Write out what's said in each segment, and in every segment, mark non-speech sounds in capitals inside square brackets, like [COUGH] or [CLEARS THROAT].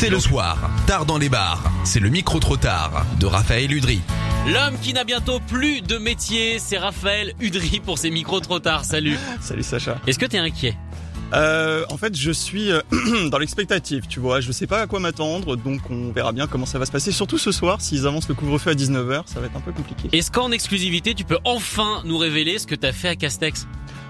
C'est le soir, tard dans les bars. C'est le micro trop tard de Raphaël Udry. L'homme qui n'a bientôt plus de métier, c'est Raphaël Udry pour ses micros trop tard. Salut. Salut Sacha. Est-ce que t'es inquiet? Euh, en fait, je suis euh, [CLEARS THROAT] dans l'expectative, tu vois. Je sais pas à quoi m'attendre, donc on verra bien comment ça va se passer. Surtout ce soir, s'ils avancent le couvre-feu à 19h, ça va être un peu compliqué. Est-ce qu'en exclusivité, tu peux enfin nous révéler ce que t'as fait à Castex?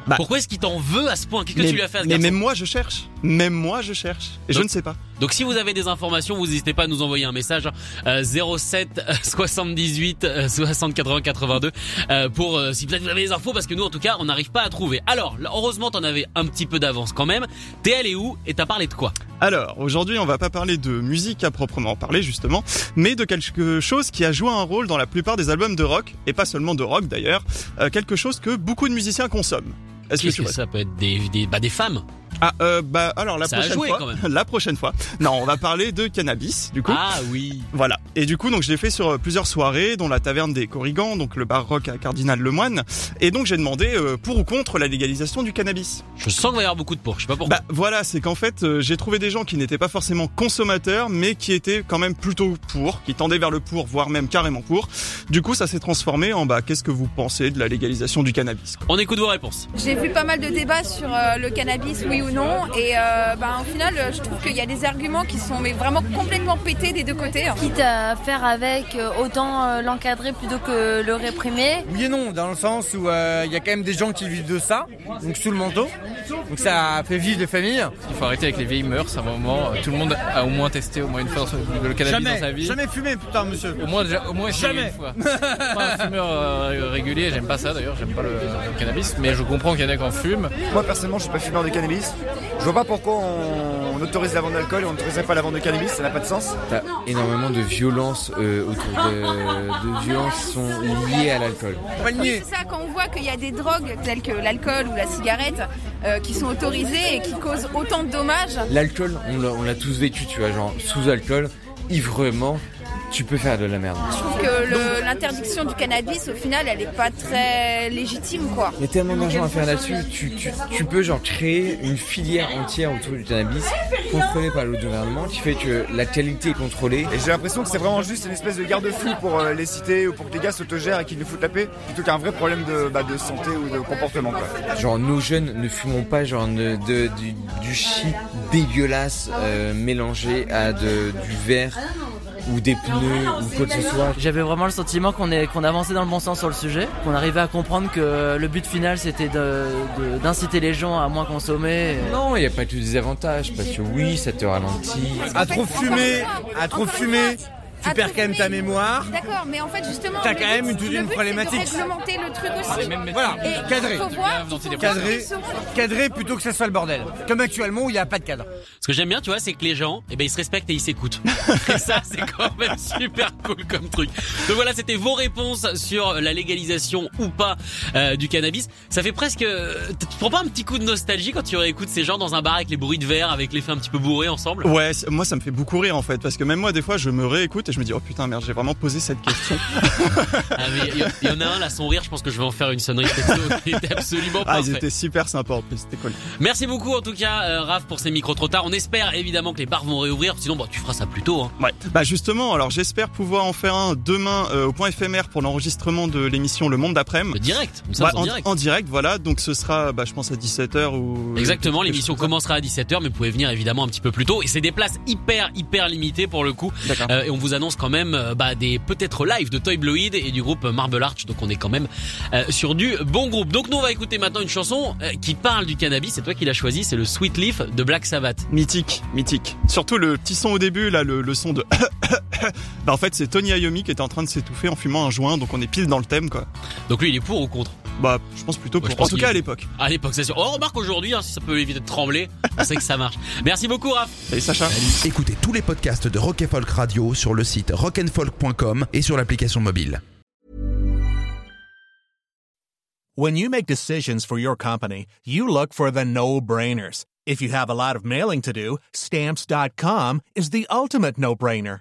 Bah. Pourquoi est-ce qu'il t'en veut à ce point? Qu'est-ce que mais, tu lui as fait à ce mais garçon? même moi, je cherche. Même moi, je cherche. Et je Donc- ne sais pas. Donc si vous avez des informations, vous n'hésitez pas à nous envoyer un message euh, 07 78 euh, 60 80 82 euh, pour euh, si peut-être vous avez des infos parce que nous en tout cas on n'arrive pas à trouver. Alors heureusement t'en avais un petit peu d'avance quand même. T'es allé où et t'as parlé de quoi? Alors, aujourd'hui, on va pas parler de musique à proprement parler, justement, mais de quelque chose qui a joué un rôle dans la plupart des albums de rock, et pas seulement de rock d'ailleurs, euh, quelque chose que beaucoup de musiciens consomment. Est-ce que Qu'est-ce tu que vois ça peut être? Des, des bah des femmes? Ah, euh, bah alors la Ça a prochaine joué, fois, quand même. [LAUGHS] la prochaine fois. Non, on va parler de cannabis, du coup. Ah oui. Voilà. Et du coup, donc, je l'ai fait sur euh, plusieurs soirées, dont la taverne des Corrigans, donc le bar rock à Cardinal Lemoine. Et donc, j'ai demandé euh, pour ou contre la légalisation du cannabis. Je sens qu'il va y avoir beaucoup de pour. Je sais pas pourquoi. Bah voilà, c'est qu'en fait, euh, j'ai trouvé des gens qui n'étaient pas forcément consommateurs, mais qui étaient quand même plutôt pour, qui tendaient vers le pour, voire même carrément pour. Du coup, ça s'est transformé en bah, qu'est-ce que vous pensez de la légalisation du cannabis quoi. On écoute vos réponses. J'ai vu pas mal de débats sur euh, le cannabis, oui ou non, et euh, ben, au final, je trouve qu'il y a des arguments qui sont mais vraiment complètement pétés des deux côtés. hein. quitte à faire avec, euh, autant euh, l'encadrer plutôt que le réprimer. Oui et non, dans le sens où euh, il y a quand même des gens qui vivent de ça, donc sous le manteau. Donc ça fait vivre des familles. Il faut arrêter avec les vieilles mœurs, à un moment. Tout le monde a au moins testé au moins une fois le cannabis dans sa Jamais, vie. jamais fumé, putain, monsieur. Au moins, déjà- au moins Jamais. une fois. [LAUGHS] Pas un fumeur euh, régulier, j'aime pas ça d'ailleurs, j'aime pas le, le cannabis, mais je comprends qu'il y en a qui en fument. Moi personnellement je suis pas fumeur de cannabis. Je vois pas pourquoi on, on autorise la vente d'alcool et on n'autoriserait pas la vente de cannabis, ça n'a pas de sens. T'as énormément de violences euh, autour de, de violences sont liées à l'alcool. C'est ça, quand on voit qu'il y a des drogues telles que l'alcool ou la cigarette euh, qui sont autorisées et qui causent autant de dommages, L'alcool, on l'a- on l'a tous vécu, tu vois, genre sous alcool, ivrement, tu peux faire de la merde. je trouve l'interdiction du cannabis, au final, elle est pas très légitime, quoi. Il y a tellement d'argent à faire là-dessus, tu, tu, tu peux genre créer une filière entière autour du cannabis, contrôlée par le gouvernement, qui fait que la qualité est contrôlée. Et j'ai l'impression que c'est vraiment juste une espèce de garde-fou pour euh, les cités ou pour que les gars s'autogèrent et qu'ils nous foutent la paix, plutôt qu'un vrai problème de, bah, de santé ou de comportement. Quoi. Genre nos jeunes ne fumons pas genre de, de- du, du shit dégueulasse euh, mélangé à de, du verre ou des pneus ou quoi que ce soit. J'avais vraiment le sentiment qu'on est qu'on avançait dans le bon sens sur le sujet, qu'on arrivait à comprendre que le but final c'était d'inciter les gens à moins consommer. Non, il n'y a pas que des avantages, parce que oui, ça te ralentit. À trop fumer, à trop fumer, tu à perds quand même ta mémoire. D'accord, mais en fait, justement, T'as quand même une- une problématique. de réglementer le truc aussi. même Voilà, Et cadré. faut voir, Cadré. plutôt que ça soit le bordel. Comme actuellement où il n'y a pas de cadre. Ce que j'aime bien, tu vois, c'est que les gens, eh ben, ils se respectent et ils s'écoutent. [LAUGHS] et ça, c'est quand même super cool comme truc. Donc voilà, c'était vos réponses sur la légalisation ou pas euh, du cannabis. Ça fait presque, tu te prends pas un petit coup de nostalgie quand tu réécoutes ces gens dans un bar avec les bruits de verre, avec les faits un petit peu bourrés ensemble? Ouais, moi ça me fait beaucoup rire en fait, parce que même moi des fois je me réécoute et je me dis oh putain merde j'ai vraiment posé cette question. [LAUGHS] Ah, mais il y, en a un là, son rire, je pense que je vais en faire une sonnerie texto [LAUGHS] qui était absolument Ah ils parfait. étaient super sympas en plus, c'était cool. Merci beaucoup en tout cas, euh, Raph, pour ces micros trop tard. On espère évidemment que les bars vont réouvrir, sinon bon, tu feras ça plus tôt. Hein. Ouais. Bah justement, alors j'espère pouvoir en faire un demain euh, au point éphémère pour l'enregistrement de l'émission Le Monde d'après-midi. Le direct, Ouais, en direct. en direct, voilà. Donc ce sera, bah, je pense à 17h ou. Exactement, l'émission commencera à 17h, mais vous pouvez venir évidemment un petit peu plus tôt. Et c'est des places hyper, hyper limitées pour le coup. Euh, et on vous annonce quand même euh, bah, des peut-être live de Toy Bloid et du groupe Marble Arch. Donc on est quand même euh, sur du bon groupe. Donc nous on va écouter maintenant une chanson euh, qui parle du cannabis. C'est toi qui l'as choisi, c'est le Sweet Leaf de Black Sabbath. Mythique, mythique. Surtout le petit son au début, là, le, le son de. [COUGHS] bah en fait, c'est Tony Iommi qui était en train de s'étouffer en fumant un joint, donc on est pile dans le thème, quoi. Donc lui il est pour ou contre? Bah, je pense plutôt Ouais, pour. pense en tout cas, à l'époque. À l'époque, c'est sûr. Oh, remarque aujourd'hui, hein, si ça peut éviter de trembler, [LAUGHS] on sait que ça marche. Merci beaucoup, Raph. Salut Sacha. Écoutez tous les podcasts de Rock and Folk Radio sur le site rockandfolk.com et sur l'application mobile. When you make decisions for your company, you look for the no-brainers. If you have a lot of mailing to do, stamps.com is the ultimate no-brainer.